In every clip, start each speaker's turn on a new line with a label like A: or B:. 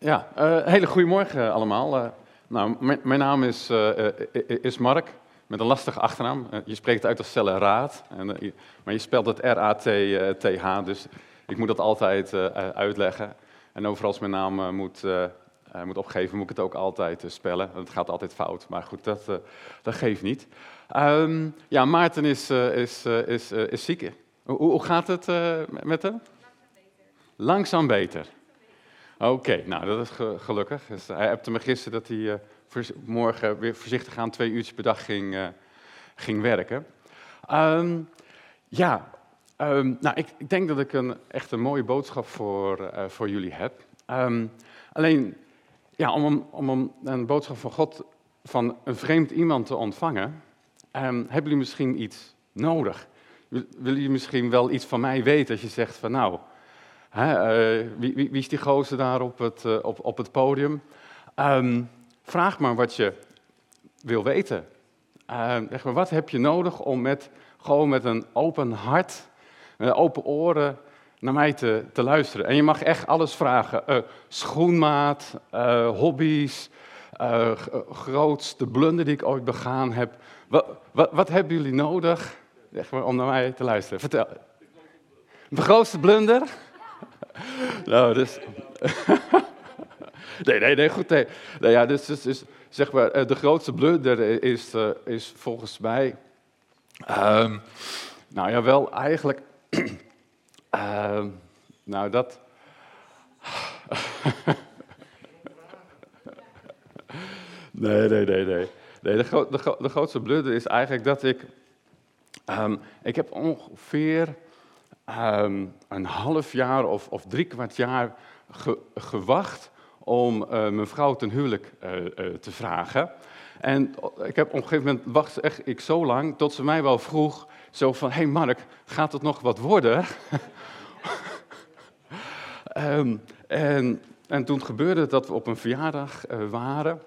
A: Ja, uh, hele goedemorgen allemaal. Uh, nou, mijn naam is, uh, is Mark, met een lastige achternaam. je spreekt het uit als Celle Raad, en, maar je spelt het R-A-T-T-H, dus ik moet dat altijd uitleggen. En overal als mijn naam moet, moet opgeven, moet ik het ook altijd spellen. Het gaat altijd fout, maar goed, dat, dat geeft niet. Um, ja, Maarten is, is, is, is ziek. Hoe, hoe gaat het met hem? Langzaam beter. Oké, nou dat is gelukkig. Dus hij hebt me gisteren dat hij uh, morgen weer voorzichtig aan twee uurtjes per dag ging, uh, ging werken. Um, ja, um, nou ik, ik, denk dat ik een echt een mooie boodschap voor, voor jullie heb. Um, alleen, ja, om, om, een boodschap van God van een vreemd iemand te ontvangen, hebben jullie misschien iets nodig? Willen jullie misschien wel iets van mij weten als je zegt van nou, Hè, uh, wie, wie, wie, is die gozer daar op het, uh, op, op het podium? Um, vraag maar wat je wil weten. Uh, zeg maar, wat heb je nodig om met, gewoon met een open hart, met open oren naar mij te, te luisteren? En je mag echt alles vragen. schoenmaat, hobby's, grootste blunder die ik ooit begaan heb. Wat, wat, wat hebben jullie nodig zeg maar, om naar mij te luisteren? Vertel. De grootste blunder? Nou, dus... nee, nee, nee, goed. Nee. Nou ja, dus, dus, dus, zeg maar, eh, de grootste blunder is, uh, is volgens mij... Um, nou ja, wel eigenlijk... um, nou, dat... nee, nee, nee, nee. nee de, de, de, grootste blunder is eigenlijk dat ik... Um, ik heb ongeveer um, een half jaar of, of drie kwart jaar ge, gewacht om uh, mijn vrouw ten huwelijk uh, uh, te vragen. En ik heb op een gegeven moment wacht echt ik zo lang tot ze mij wel vroeg, zo van, hey Mark, gaat het nog wat worden? um, en, en toen gebeurde het dat we op een verjaardag waren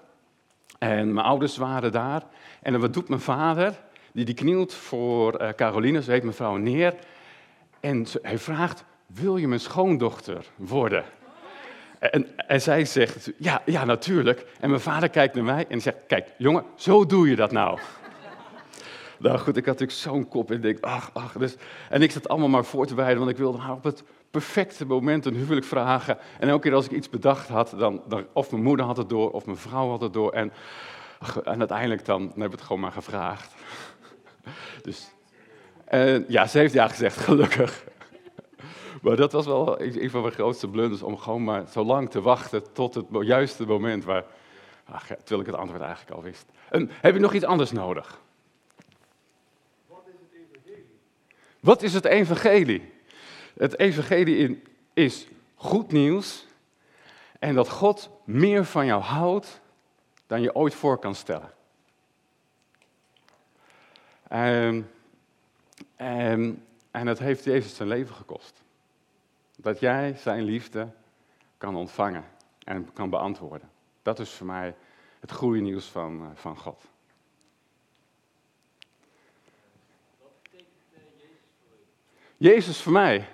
A: en mijn ouders waren daar. En wat doet mijn vader? Die, die knielt voor Caroline, zo heet mijn vrouw, neer. En hij vraagt, wil je mijn schoondochter worden? En, en, zij zegt, ja, ja, natuurlijk. En mijn vader kijkt naar mij en zegt, kijk, jongen, zo doe je dat nou. nou goed, ik had natuurlijk zo'n kop en ik denk, ach, ach. Dus, en ik zat allemaal maar voor te bereiden, want ik wilde haar op het perfecte moment een huwelijk vragen. En elke keer als ik iets bedacht had, dan, dan of mijn moeder had het door, of mijn vrouw had het door. En, en uiteindelijk dan, dan heb ik het gewoon maar gevraagd. dus ja, ze heeft ja gezegd, gelukkig. Maar dat was wel een van mijn grootste blunders, om gewoon maar zo lang te wachten tot het juiste moment waar, ach, terwijl ik het antwoord eigenlijk al wist. Heb je nog iets anders nodig?
B: Wat is het evangelie?
A: Wat is het evangelie? Het evangelie is goed nieuws en dat God meer van jou houdt dan je ooit voor kan stellen. En en, ehm, en het heeft Jezus zijn leven gekost. Dat jij zijn liefde kan ontvangen en kan beantwoorden. Dat is voor mij het goede nieuws van, uh, van God.
B: Wat betekent Jezus voor?
A: Jezus voor mij?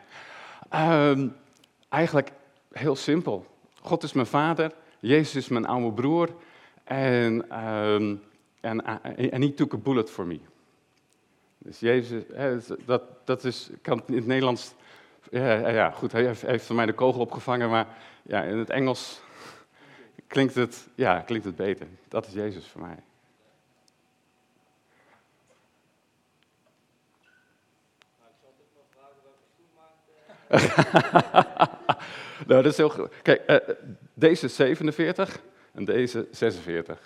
A: Um, eigenlijk heel simpel. God is mijn vader, Jezus is mijn oude broer en, en, en he took a bullet for me. Dus Jezus, dat, dat is, kan in het Nederlands, ja, ja goed, hij heeft, van mij de kogel opgevangen, maar ja, in het Engels klinkt het, ja, klinkt het beter. Dat is Jezus voor mij. nou, dat is heel Kijk, uh, deze is 47 en deze 46.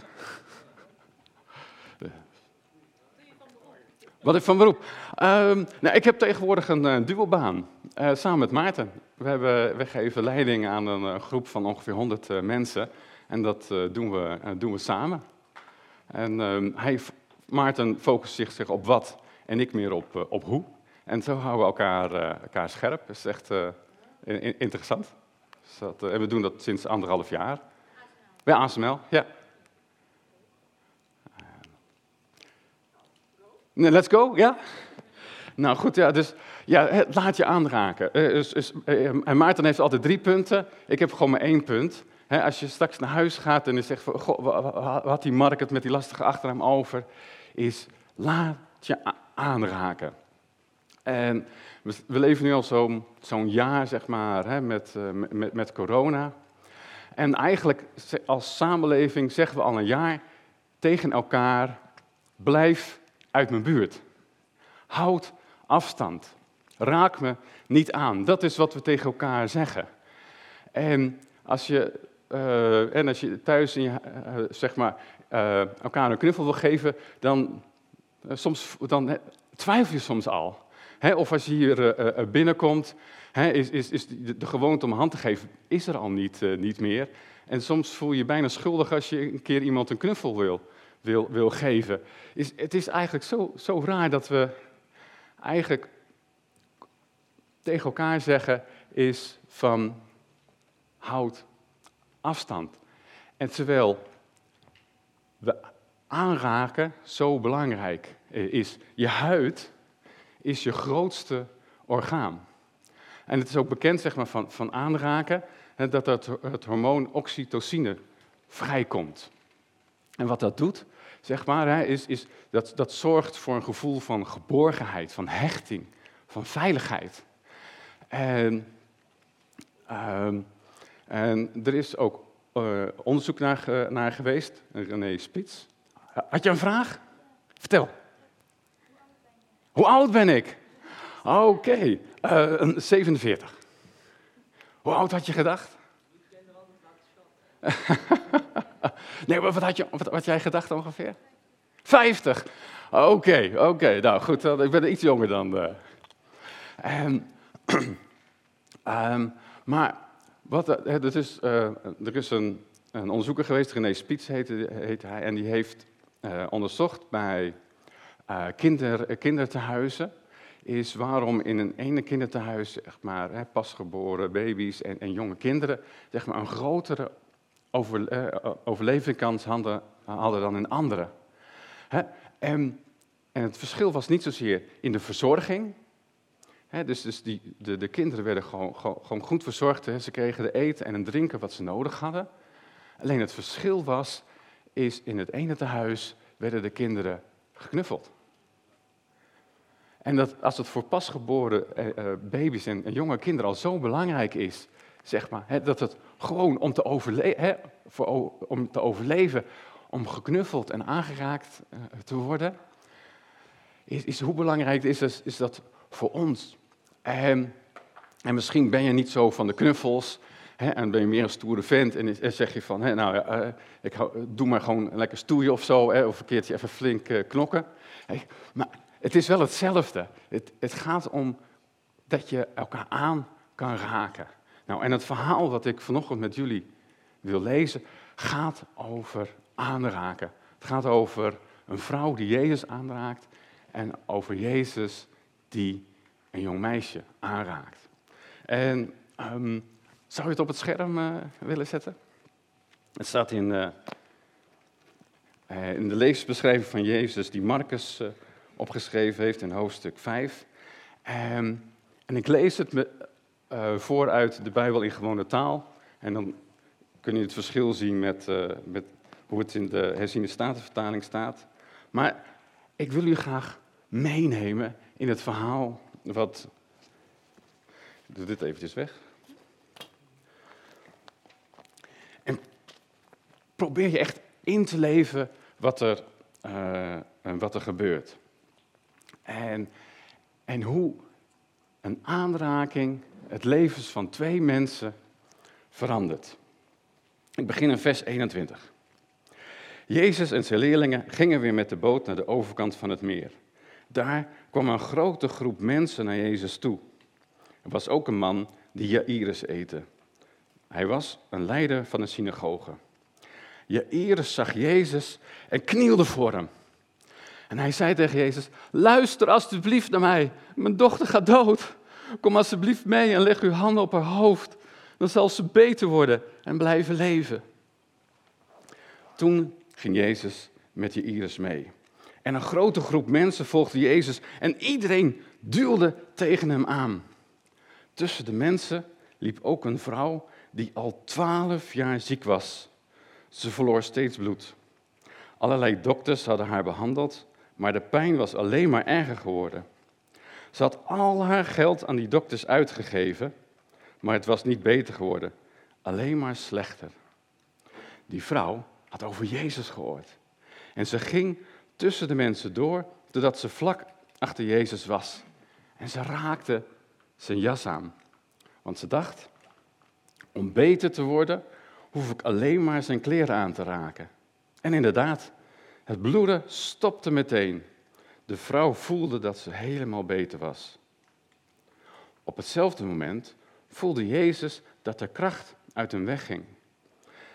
A: Wat ik van beroep? Um, nou, ik heb tegenwoordig een uh, duobaan, uh, samen met Maarten. We, hebben, we geven leiding aan een uh, groep van ongeveer 100 mensen. En dat doen, we, doen we samen. En um, hij, Maarten focust zich op wat en ik meer op, op hoe. En zo houden we elkaar, elkaar scherp. Dat is echt in, interessant. Dus dat, en we doen dat sinds anderhalf jaar. Bij ASML, ja. Let's go, ja? Nou goed, ja, dus ja, laat je aanraken. Dus, uh, en Maarten heeft altijd drie punten. Ik heb gewoon maar één punt. Als je straks naar huis gaat en je zegt, van, goh, wat die Mark het met die lastige achternaam over, is laat je aanraken. En we, leven nu al zo'n jaar, zeg maar, met, eh, met- met, corona. En eigenlijk als samenleving zeggen we al een jaar tegen elkaar, blijf uit mijn buurt. Houd afstand. Raak me niet aan. Dat is wat we tegen elkaar zeggen. En als je, eh, en als je thuis in je, eh, zeg maar, eh, elkaar een knuffel wil geven, dan, soms, dan twijfel je soms al. Of als je hier binnenkomt, is, is, is de, gewoonte om hand te geven, is er al niet, niet meer. En soms voel je je bijna schuldig als je een keer iemand een knuffel wil, wil, wil geven. Is, het is eigenlijk zo, zo raar dat we eigenlijk tegen elkaar zeggen is van houd afstand. En terwijl we aanraken zo belangrijk eh, is. Je huid is je grootste orgaan. En het is ook bekend zeg maar, van, van aanraken dat het, het hormoon oxytocine vrijkomt. En wat dat doet, zeg maar, hè, is, is dat, dat zorgt voor een gevoel van geborgenheid, van hechting, van veiligheid. En, ehm, en er is ook eh, onderzoek naar, naar geweest, René Spits. Had je een vraag? Vertel. Hoe oud ben ik? Oké, eh, een 47. Hoe oud had je gedacht? nee, maar wat had, je, wat, had jij gedacht ongeveer? 50. Oké, oké. Nou goed, ik ben iets jonger dan. eh. En, ehm, maar wat, eh, er is, eh, er is een, een onderzoeker geweest, René Spits heette, heet hij, en die heeft eh, onderzocht bij eh kinder, eh, kindertehuizen, is waarom in een ene kindertehuis, zeg maar, hè, pasgeboren baby's en, en jonge kinderen, zeg maar, een grotere over, eh, overlevingskans hadden, hadden dan in andere. Hè? En, en het verschil was niet zozeer in de verzorging. Hè, dus dus die, de, de kinderen werden gewoon, gewoon, goed verzorgd. Hè. Ze kregen de eten en het drinken wat ze nodig hadden. Alleen het verschil was, is in het ene tehuis werden de kinderen geknuffeld. En dat als het voor pasgeboren eh, eh, baby's en jonge kinderen al zo belangrijk is, zeg maar, dat het gewoon om te, voor, om te overleven, om geknuffeld en aangeraakt eh, te worden, is, is hoe belangrijk is, is, is dat voor ons. En, en misschien ben je niet zo van de knuffels, en ben je meer een stoere vent en, zeg je van, nou, eh, ik hou- doe maar gewoon lekker stoeien of zo, hè, of een keertje even flink knokken. Maar het is wel hetzelfde. Het, het gaat om dat je elkaar aan kan raken. Nou, en het verhaal wat ik vanochtend met jullie wil lezen, gaat over aanraken. Het gaat over een vrouw die Jezus aanraakt en over Jezus die een jong meisje aanraakt. En ehm, zou je het op het scherm eh, willen zetten? Het staat in, eh, eh, in de levensbeschrijving van Jezus die Marcus opgeschreven heeft in hoofdstuk 5. Ehm, en ik lees het me, eh, vooruit de Bijbel in gewone taal. En dan kun je het verschil zien met, eh, met hoe het in de herziende statenvertaling staat. Maar ik wil u graag meenemen in het verhaal wat... Ik doe dit eventjes weg. En probeer je echt in te leven wat er, eh, wat er gebeurt. En, en hoe een aanraking het levens van twee mensen verandert. Ik begin in vers 21. Jezus en zijn leerlingen gingen weer met de boot naar de overkant van het meer. Daar kwam een grote groep mensen naar Jezus toe. Er was ook een man die Jairus eten. Hij was een leider van een synagoge. Jairus zag Jezus en knielde voor hem. En hij zei tegen Jezus, luister alstublieft naar mij, mijn dochter gaat dood. Kom alstublieft mee en leg uw handen op haar hoofd. Dan zal ze beter worden en blijven leven. Toen ging Jezus met Jairus mee. En een grote groep mensen volgde Jezus en iedereen duwde tegen hem aan. Tussen de mensen liep ook een vrouw die al twaalf jaar ziek was. Ze verloor steeds bloed. Allerlei dokters hadden haar behandeld, maar de pijn was alleen maar erger geworden. Ze had al haar geld aan die dokters uitgegeven, maar het was niet beter geworden, alleen maar slechter. Die vrouw had over Jezus gehoord. En ze ging tussen de mensen door, totdat ze vlak achter Jezus was. En ze raakte zijn jas aan. Want ze dacht, om beter te worden, hoef ik alleen maar zijn kleren aan te raken. En inderdaad, het bloeden stopte meteen. De vrouw voelde dat ze helemaal beter was. Op hetzelfde moment voelde Jezus dat de kracht uit hem wegging.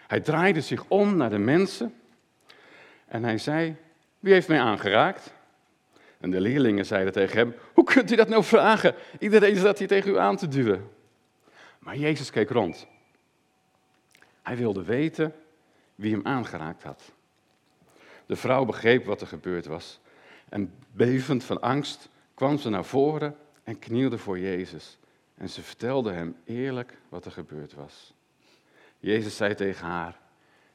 A: Hij draaide zich om naar de mensen en hij zei: Wie heeft mij aangeraakt? En de leerlingen zeiden tegen hem: Hoe kunt u dat nou vragen? Iedereen zat hier tegen u aan te duwen. Maar Jezus keek rond. Hij wilde weten wie hem aangeraakt had. De vrouw begreep wat er gebeurd was. En bevend van angst kwam ze naar voren en knielde voor Jezus. En ze vertelde hem eerlijk wat er gebeurd was. Jezus zei tegen haar: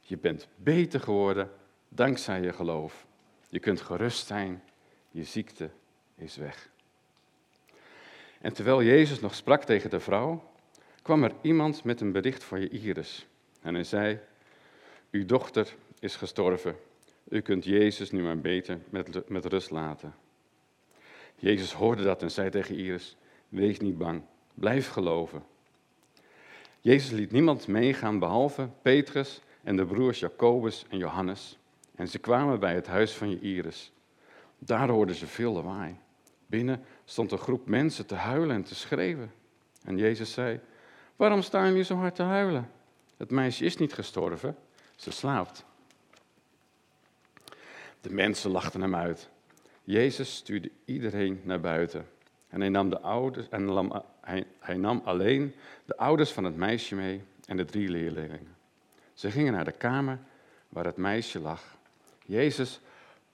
A: Je bent beter geworden dankzij je geloof. Je kunt gerust zijn, je ziekte is weg. En terwijl Jezus nog sprak tegen de vrouw, kwam er iemand met een bericht voor je Iris. En hij zei: Uw dochter is gestorven. U kunt Jezus nu maar beter met, met rust laten. Jezus hoorde dat en zei tegen Iris: Wees niet bang, blijf geloven. Jezus liet niemand meegaan behalve Petrus en de broers Jacobus en Johannes. En ze kwamen bij het huis van Iris. Daar hoorden ze veel lawaai. Binnen stond een groep mensen te huilen en te schreeuwen. En Jezus zei: Waarom staan jullie zo hard te huilen? Het meisje is niet gestorven, ze slaapt. De mensen lachten hem uit. Jezus stuurde iedereen naar buiten. En hij nam, de ouders, en hij, hij nam alleen de ouders van het meisje mee en de drie leerlingen. Ze gingen naar de kamer waar het meisje lag. Jezus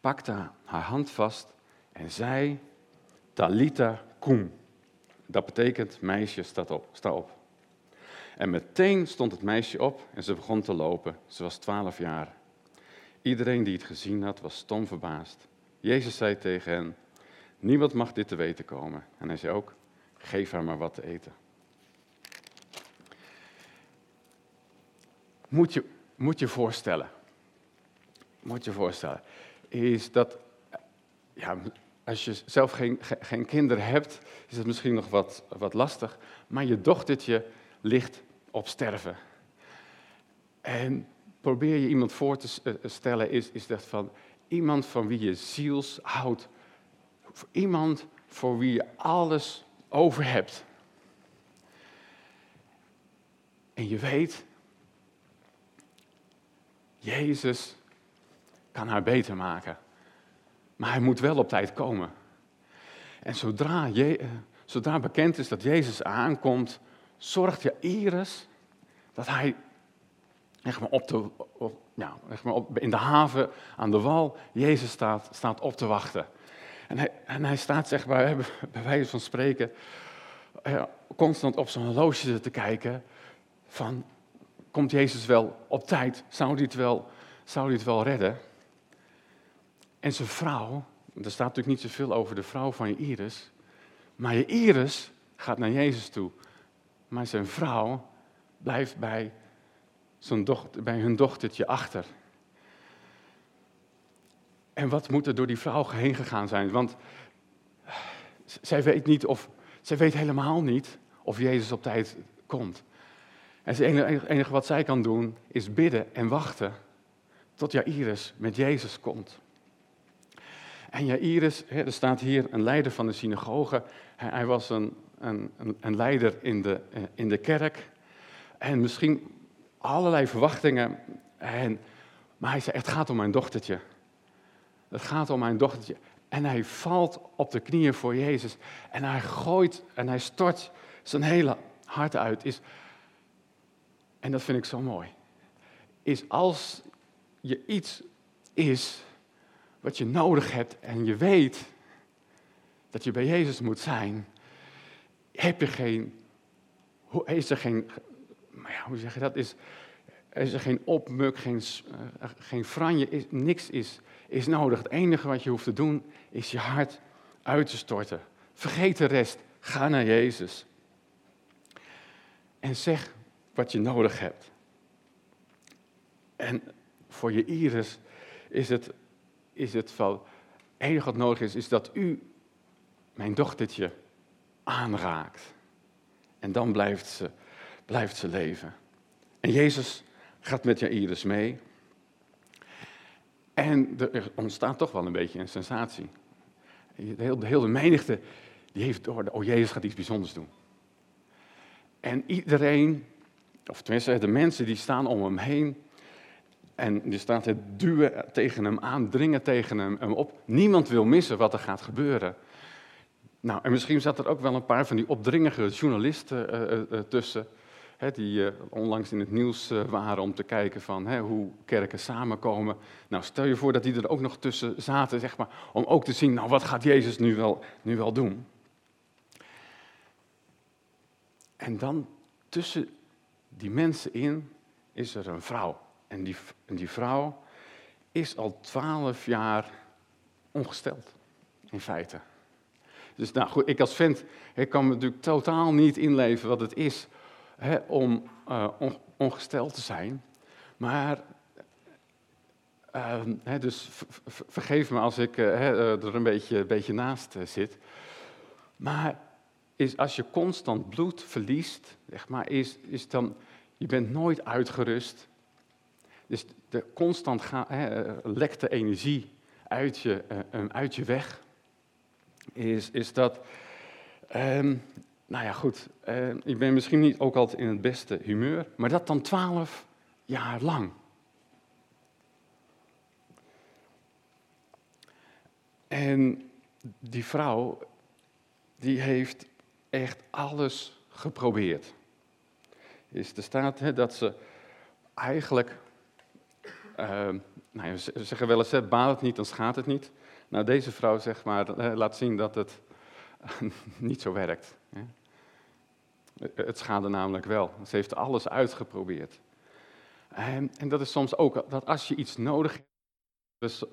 A: pakte haar hand vast en zei, Talita cum. Dat betekent, meisje, sta op. Sta op. En meteen stond het meisje op en ze begon te lopen. Ze was twaalf jaar. Iedereen die het gezien had, was stom verbaasd. Jezus zei tegen hen, niemand mag dit te weten komen. En hij zei ook, geef haar maar wat te eten. Moet je, moet je voorstellen, moet je voorstellen, is dat, ja, als je zelf geen, geen kinderen hebt, is het misschien nog wat, wat lastig, maar je dochtertje ligt op sterven. En probeer je iemand voor te eh, stellen, is, is dat van iemand van wie je ziels houdt. Iemand voor wie je alles over hebt. En je weet, Jezus kan haar beter maken. Maar hij moet wel op tijd komen. En zodra, je, eh, zodra bekend is dat Jezus aankomt, zorgt Jairus dat hij zeg maar, op ja, zeg maar op, in de haven aan de wal Jezus staat, staat op te wachten. En hij, en hij staat zeg maar, bij wijze van spreken constant op zijn horloge te kijken van komt Jezus wel op tijd? Zou hij het wel, zou hij het wel redden? En zijn vrouw, er staat natuurlijk niet zoveel over de vrouw van je Iris, maar je Iris gaat naar Jezus toe. Maar zijn vrouw blijft bij, zijn dochter, bij hun dochtertje achter. En wat moet er door die vrouw heen gegaan zijn? Want zij weet niet of, zij weet helemaal niet of Jezus op tijd komt. En het enige, enige wat zij kan doen is bidden en wachten tot Jairus met Jezus komt. En Jairus, er staat hier een leider van de synagoge. Hij was een, een, een leider in de, eh, in de kerk. En misschien allerlei verwachtingen. En, maar hij zei, het gaat om mijn dochtertje. Het gaat om mijn dochtertje. En hij valt op de knieën voor Jezus. En hij gooit en hij stort zijn hele hart uit. Is, en dat vind ik zo mooi. Is als je iets is wat je nodig hebt en je weet dat je bij Jezus moet zijn, heb je geen, is er geen maar ja, hoe zeg je dat? Is, is er geen opmuk, geen, uh, geen franje, is, niks is, is nodig. Het enige wat je hoeft te doen is je hart uit te storten. Vergeet de rest. Ga naar Jezus. En zeg wat je nodig hebt. En voor je Iris is het, is het van, het enige wat nodig is, is dat u mijn dochtertje aanraakt. En dan blijft ze, blijft ze leven. En Jezus gaat met Jairus mee. En er ontstaat toch wel een beetje een sensatie. De hele, de menigte die heeft door, oh Jezus gaat iets bijzonders doen. En iedereen, of tenminste de mensen die staan om hem heen, en die staat het duwen tegen hem aan, dringen tegen hem, op. Niemand wil missen wat er gaat gebeuren. Nou, en misschien zat er ook wel een paar van die opdringige journalisten uh, uh, tussen, hè, die onlangs in het nieuws waren om te kijken van hè, hoe kerken samenkomen. Nou, stel je voor dat die er ook nog tussen zaten, zeg maar, om ook te zien, nou, wat gaat Jezus nu wel, nu wel doen? En dan tussen die mensen in is er een vrouw. En die, en die vrouw is al twaalf jaar ongesteld, in feite. Dus nou goed, ik als vent ik kan me natuurlijk totaal niet inleven wat het is hè, om uh, ongesteld te zijn. Maar, uh, hè, dus vergeef me als ik uh, hè, er een beetje, beetje naast zit. Maar is als je constant bloed verliest, zeg maar, is, is dan, je bent nooit uitgerust. Dus de constant ga, hè, lekt de energie uit je, uit je weg. Is, is dat, um, nou ja goed, uh, ik ben misschien niet ook altijd in het beste humeur, maar dat dan twaalf jaar lang. En die vrouw, die heeft echt alles geprobeerd. Is er staat hè, dat ze eigenlijk, uh, nou ja, ze zeggen wel eens, baat het niet, dan schaadt het niet. Nou, deze vrouw zeg maar, laat zien dat het niet zo werkt. Het schade namelijk wel. Ze heeft alles uitgeprobeerd. En, en dat is soms ook dat als je iets nodig hebt, dus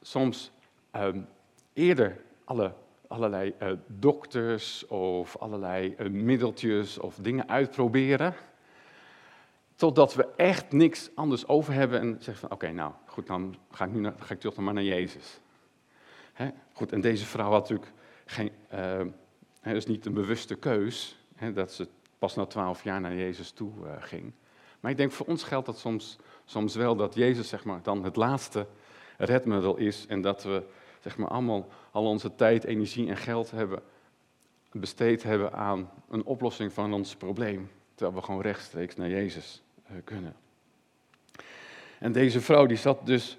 A: soms um, eerder alle allerlei uh, dokters of allerlei uh, middeltjes of dingen uitproberen. Totdat we echt niks anders over hebben en zeggen van oké, nou goed, dan ga ik, nu ga ik toch maar naar Jezus. Hè? Goed, en deze vrouw had natuurlijk geen, uh, hè, dus niet een bewuste keus, hè, dat ze pas na twaalf jaar naar Jezus toe ging. Maar ik denk voor ons geldt dat soms, soms wel dat Jezus zeg maar, dan het laatste redmiddel is en dat we zeg maar, allemaal al onze tijd, energie en geld hebben besteed hebben aan een oplossing van ons probleem. Terwijl we gewoon rechtstreeks naar Jezus uh, kunnen. En deze vrouw die zat dus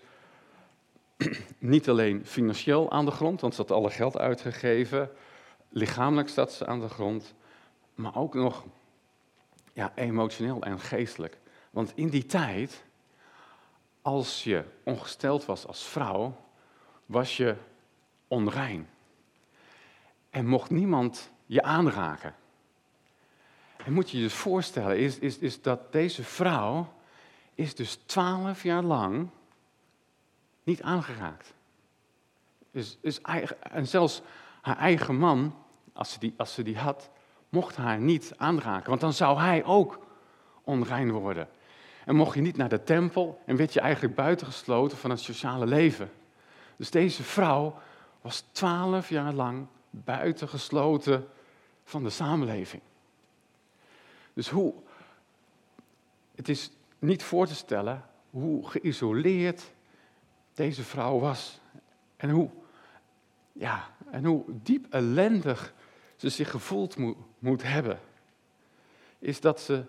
A: niet alleen financieel aan de grond, want ze had alle geld uitgegeven. Lichamelijk zat ze aan de grond, maar ook nog ja, emotioneel en geestelijk. Want in die tijd, als je ongesteld was als vrouw, was je onrein. En mocht niemand je aanraken. En moet je je dus voorstellen, is, is, is dat deze vrouw is dus twaalf jaar lang niet aangeraakt. Is, is, en zelfs haar eigen man, als ze, die, als ze die had, mocht haar niet aanraken. Want dan zou hij ook onrein worden. En mocht je niet naar de tempel en werd je eigenlijk buitengesloten van het sociale leven. Dus deze vrouw was twaalf jaar lang buitengesloten van de samenleving. Dus hoe, het is niet voor te stellen hoe geïsoleerd deze vrouw was. En hoe, ja, en hoe diep ellendig ze zich gevoeld moet, hebben. Is dat ze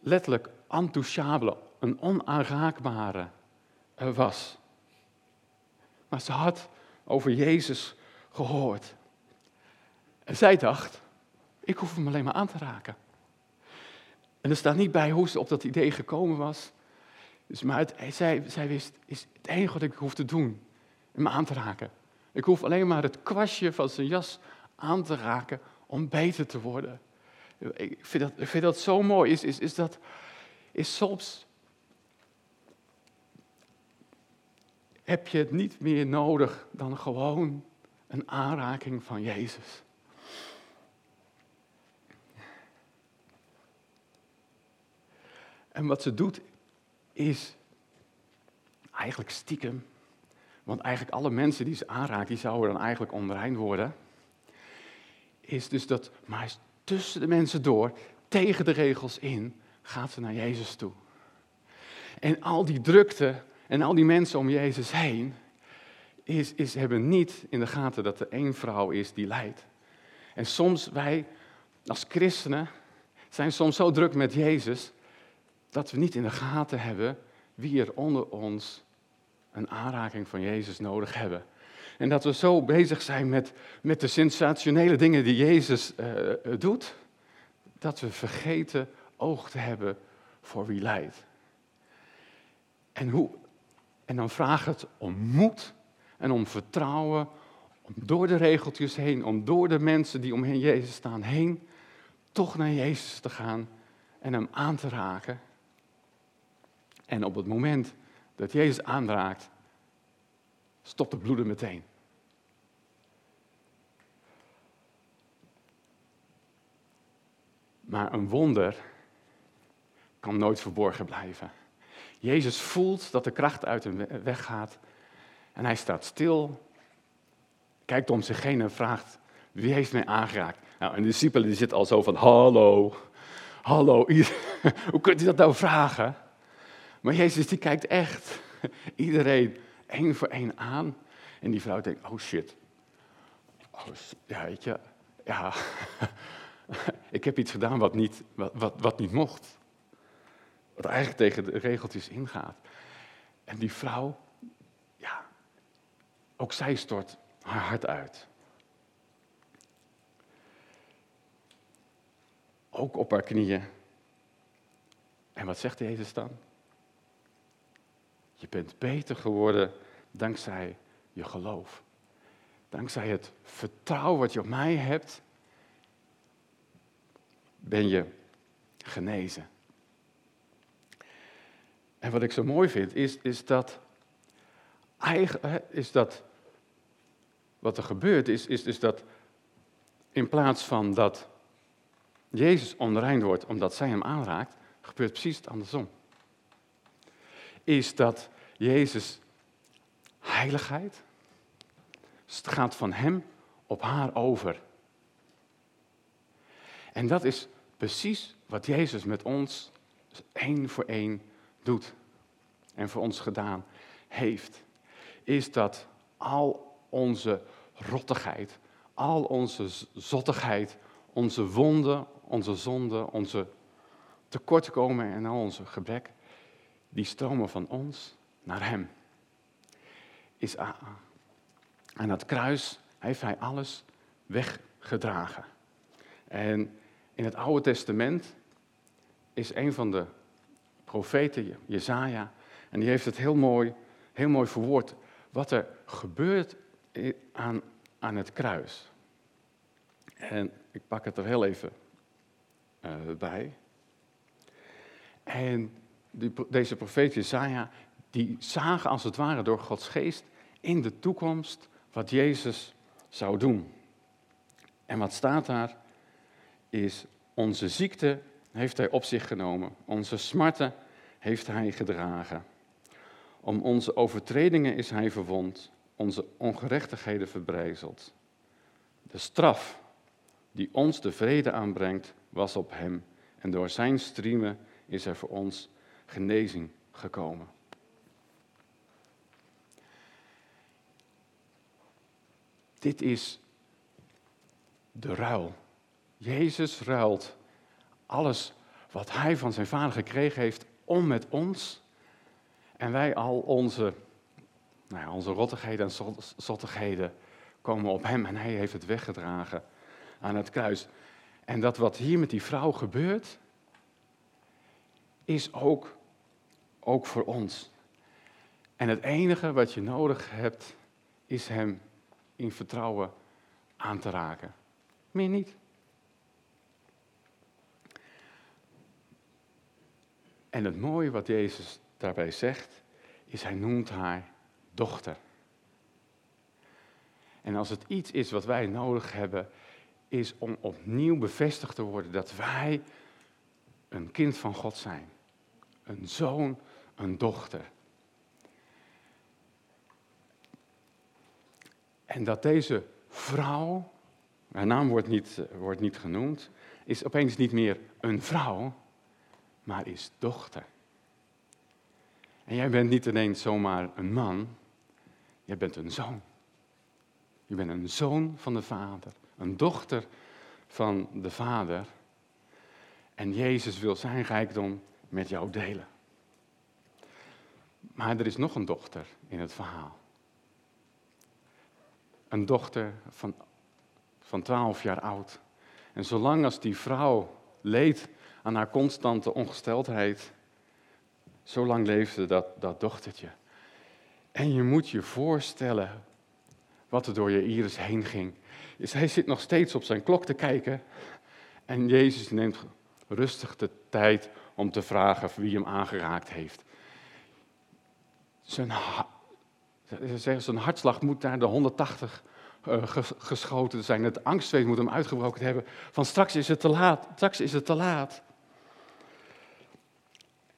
A: letterlijk intouchable, een onaanraakbare eh, was. Maar ze had over Jezus gehoord. En zij dacht, ik hoef hem alleen maar aan te raken. En er staat niet bij hoe ze op dat idee gekomen was. Dus, maar zij, zij wist, is het enige wat ik hoef te doen, hem aan te raken. Ik hoef alleen maar het kwastje van zijn jas aan te raken om beter te worden.
C: ik vind dat, ik vind dat zo mooi, is, is, is dat, is soms heb je het niet meer nodig dan gewoon een aanraking van Jezus. En wat ze doet is eigenlijk stiekem, want eigenlijk alle mensen die ze aanraakt, die zouden dan eigenlijk onrein worden, is dus dat, maar tussen de mensen door, tegen de regels in, gaat ze naar Jezus toe. En al die drukte en al die mensen om Jezus heen, is, is, hebben niet in de gaten dat er één vrouw is die lijdt. En soms wij als christenen zijn soms zo druk met Jezus dat we niet in de gaten hebben wie er onder ons een aanraking van Jezus nodig hebben. En dat we zo bezig zijn met, met de sensationele dingen die Jezus uh, doet, dat we vergeten oog te hebben voor wie lijdt. En, hoe, en dan vraagt het om moed en om vertrouwen, om door de regeltjes heen, om door de mensen die omheen Jezus staan heen, toch naar Jezus te gaan en hem aan te raken. En op het moment dat Jezus aanraakt, stopt het bloeden meteen. Maar een wonder kan nooit verborgen blijven. Jezus voelt dat de kracht uit hem weggaat en hij staat stil, kijkt om zich heen en vraagt, wie heeft mij aangeraakt? Nou, en de discipelen die zitten al zo van, hallo, hallo, hoe kunt u dat nou vragen? Maar Jezus die kijkt echt iedereen één voor één aan. En die vrouw denkt, oh shit. Oh, ja, weet je, ja, ik heb iets gedaan wat niet, wat, wat, wat niet mocht. Wat eigenlijk tegen de regeltjes ingaat. En die vrouw, ja, ook zij stort haar hart uit. Ook op haar knieën. En wat zegt Jezus dan? Je bent beter geworden dankzij je geloof. Dankzij het vertrouwen wat je op mij hebt, ben je genezen. En wat ik zo mooi vind, is, is dat, is dat wat er gebeurt, is, is dus dat in plaats van dat Jezus onrein wordt omdat zij hem aanraakt, gebeurt precies het andersom. Is dat Jezus heiligheid, het gaat van hem op haar over. En dat is precies wat Jezus met ons één voor één doet en voor ons gedaan heeft. Is dat al onze rottigheid, al onze zottigheid, onze wonden, onze zonden, onze tekortkomen en al onze gebrek, die stromen van ons naar Hem. Is aan het kruis heeft Hij alles weggedragen. En in het Oude Testament is een van de profeten, Jezaja, en die heeft het heel mooi, heel mooi verwoord, wat er gebeurt aan, aan het kruis. En ik pak het er heel even uh, bij. En die, deze profeet Jezaja, die zagen als het ware door Gods geest in de toekomst wat Jezus zou doen. En wat staat daar is, onze ziekte heeft hij op zich genomen, onze smarten heeft hij gedragen. Om onze overtredingen is hij verwond, onze ongerechtigheden verbrijzeld. De straf die ons de vrede aanbrengt, was op hem. En door zijn striemen is er voor ons genezing gekomen. Dit is de ruil. Jezus ruilt alles wat hij van zijn vader gekregen heeft om met ons. En wij al onze, nou ja, onze rottigheden en zottigheden komen op hem en hij heeft het weggedragen aan het kruis. En dat wat hier met die vrouw gebeurt, is ook, ook voor ons. En het enige wat je nodig hebt, is Hem in vertrouwen aan te raken. Meer niet. En het mooie wat Jezus daarbij zegt, is Hij noemt haar dochter. En als het iets is wat wij nodig hebben, is om opnieuw bevestigd te worden dat wij een kind van God zijn. Een zoon, een dochter. En dat deze vrouw, haar naam wordt niet, wordt niet genoemd, is opeens niet meer een vrouw, maar is dochter. En jij bent niet ineens zomaar een man, jij bent een zoon. Je bent een zoon van de Vader, een dochter van de Vader. En Jezus wil zijn rijkdom met jou delen. Maar er is nog een dochter in het verhaal. Een dochter van, van 12 jaar oud. En zolang als die vrouw leed aan haar constante ongesteldheid, zolang leefde dat, dat dochtertje. En je moet je voorstellen wat er door je iris heen ging. Hij zit nog steeds op zijn klok te kijken. En Jezus neemt rustig de tijd om te vragen wie hem aangeraakt heeft. Zijn, zijn hartslag moet naar de 180 uh, geschoten zijn. Het angstweet moet hem uitgebroken hebben. Van straks is het te laat, straks is het te laat.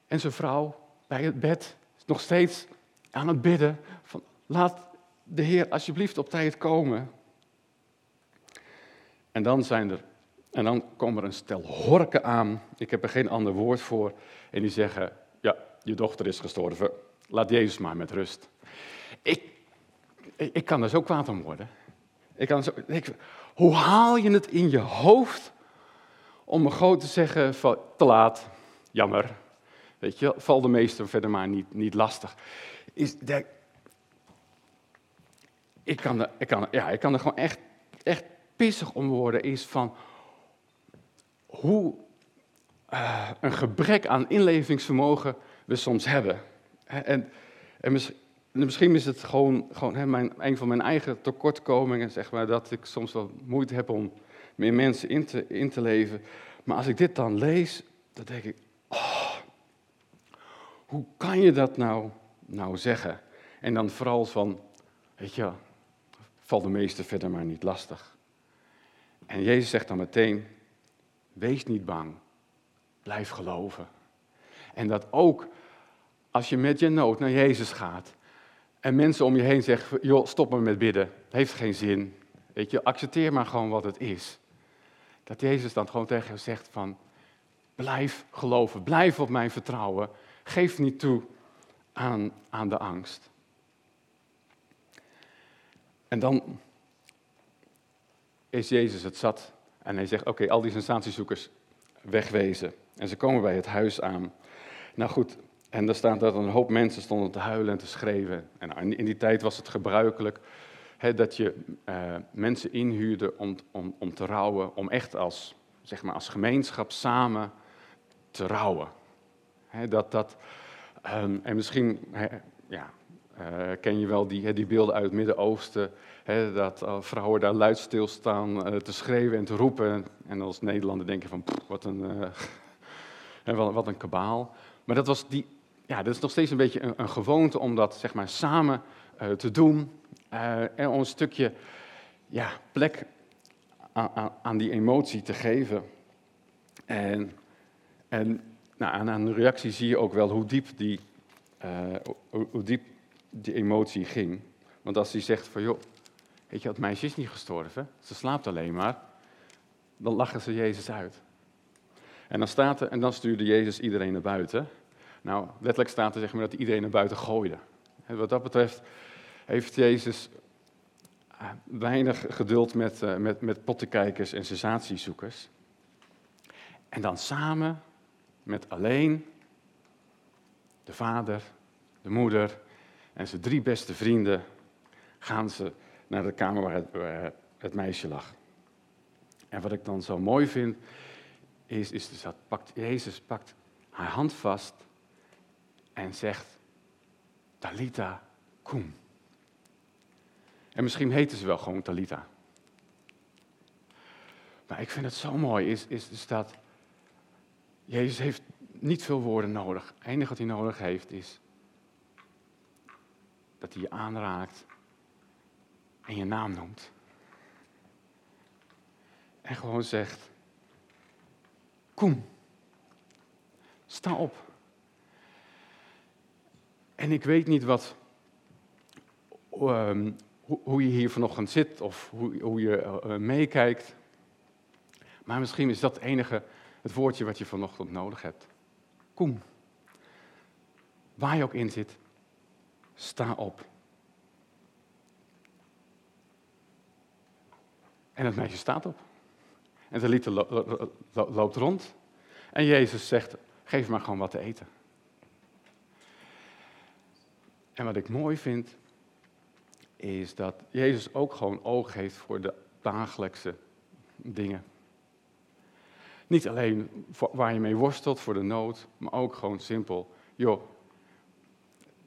C: En zijn vrouw bij het bed is nog steeds aan het bidden. Van, laat de Heer alsjeblieft op tijd komen. En dan zijn er, en dan komen er een stel horken aan. Ik heb er geen ander woord voor. En die zeggen, ja, je dochter is gestorven. Laat Jezus maar met rust. Ik, ik, kan er zo kwaad om worden. Ik kan zo, ik, hoe haal je het in je hoofd om een groot te zeggen van te laat, jammer. Weet je, val de meester verder maar niet, niet lastig. Is, ik, kan er, ik, kan, ja, ik kan er gewoon echt, echt pissig om worden. Is van hoe uh, een gebrek aan inlevingsvermogen we soms hebben. En, en misschien is het gewoon, gewoon hè, mijn, een van mijn eigen tekortkomingen, zeg maar, dat ik soms wel moeite heb om meer mensen in te, in te leven. Maar als ik dit dan lees, dan denk ik, oh, hoe kan je dat nou, nou zeggen? En dan vooral van, weet je, valt de meeste verder maar niet lastig. En Jezus zegt dan meteen, wees niet bang, blijf geloven. En dat ook als je met je nood naar Jezus gaat en mensen om je heen zeggen, joh, stop maar met bidden, het heeft geen zin. Weet je, accepteer maar gewoon wat het is. Dat Jezus dan gewoon tegen je zegt van, blijf geloven, blijf op mijn vertrouwen, geef niet toe aan, aan de angst. En dan is Jezus het zat en hij zegt, oké, al die sensatiezoekers wegwezen. En ze komen bij het huis aan. Nou goed, en daar staat dat een hoop mensen stonden te huilen en te schreeuwen. En nou, in die tijd was het gebruikelijk hè, dat je uh, mensen inhuurde om, om, om te rouwen, om echt als, zeg maar, als gemeenschap samen te rouwen. Hè, dat, dat, um, en misschien hè, ja, uh, ken je wel die, die beelden uit het Midden-Oosten, dat uh, vrouwen daar luid stilstaan uh, te schreeuwen en te roepen. En als Nederlander denken van, pff, wat een, wat, een kabaal. Maar dat was die, ja, dat is nog steeds een beetje een, gewoonte om dat zeg maar, samen te doen. En om een stukje ja, plek aan, aan, die emotie te geven. En, en nou, aan, de reactie zie je ook wel hoe diep die, hoe, diep die emotie ging. Want als hij zegt van, joh, weet je, dat meisje is niet gestorven, ze slaapt alleen maar, dan lachen ze Jezus uit. En dan, staat er, en dan stuurde Jezus iedereen naar buiten. Nou, letterlijk staat er zeg maar, dat iedereen naar buiten gooide. En wat dat betreft heeft Jezus eh, weinig geduld met, uh, met, met pottenkijkers en sensatiezoekers. En dan samen met alleen de vader, de moeder en zijn drie beste vrienden gaan ze naar de kamer waar het, het meisje lag. En wat ik dan zo mooi vind, is, is dus dat pakt, Jezus pakt haar hand vast en zegt, Talita, kom. En misschien heten ze wel gewoon Talita. Maar ik vind het zo mooi, is, is, is dat Jezus heeft niet veel woorden nodig. Het enige wat hij nodig heeft is dat hij je aanraakt en je naam noemt. En gewoon zegt, kom, sta op. En ik weet niet wat, um, hoe, je hier vanochtend zit of hoe, hoe je uh, meekijkt. Maar misschien is dat het enige, het woordje wat je vanochtend nodig hebt. Kom. Waar je ook in zit, sta op. En het meisje staat op. En de lied loopt rond. En Jezus zegt, geef maar gewoon wat te eten. En wat ik mooi vind, is dat Jezus ook gewoon oog heeft voor de dagelijkse dingen. Niet alleen waar je mee worstelt voor de nood, maar ook gewoon simpel. Joh,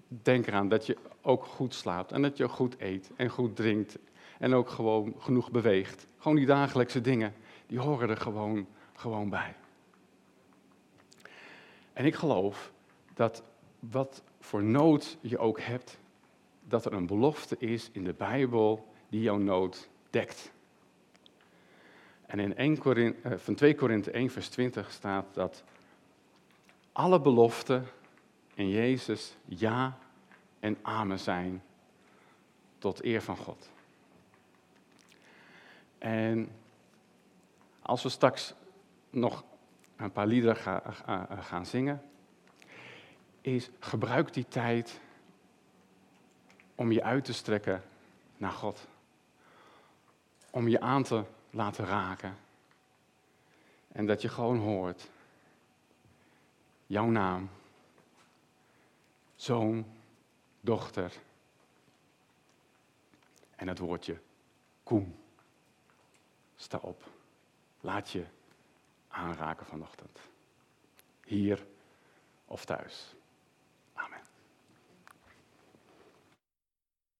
C: denk eraan dat je ook goed slaapt en dat je goed eet en goed drinkt en ook gewoon genoeg beweegt. Gewoon die dagelijkse dingen, die horen er gewoon, gewoon bij. En ik geloof dat wat voor nood je ook hebt, dat er een belofte is in de Bijbel die jouw nood dekt. En in 1 Korinthe, van 2 Korinthe 1 vers 20 staat dat alle beloften in Jezus ja en amen zijn tot eer van God. En als we straks nog een paar liederen gaan zingen, is gebruik die tijd om je uit te strekken naar God. Om je aan te laten raken. En dat je gewoon hoort, jouw naam, zoon, dochter. En het woordje koem. Sta op. Laat je aanraken vanochtend. Hier of thuis.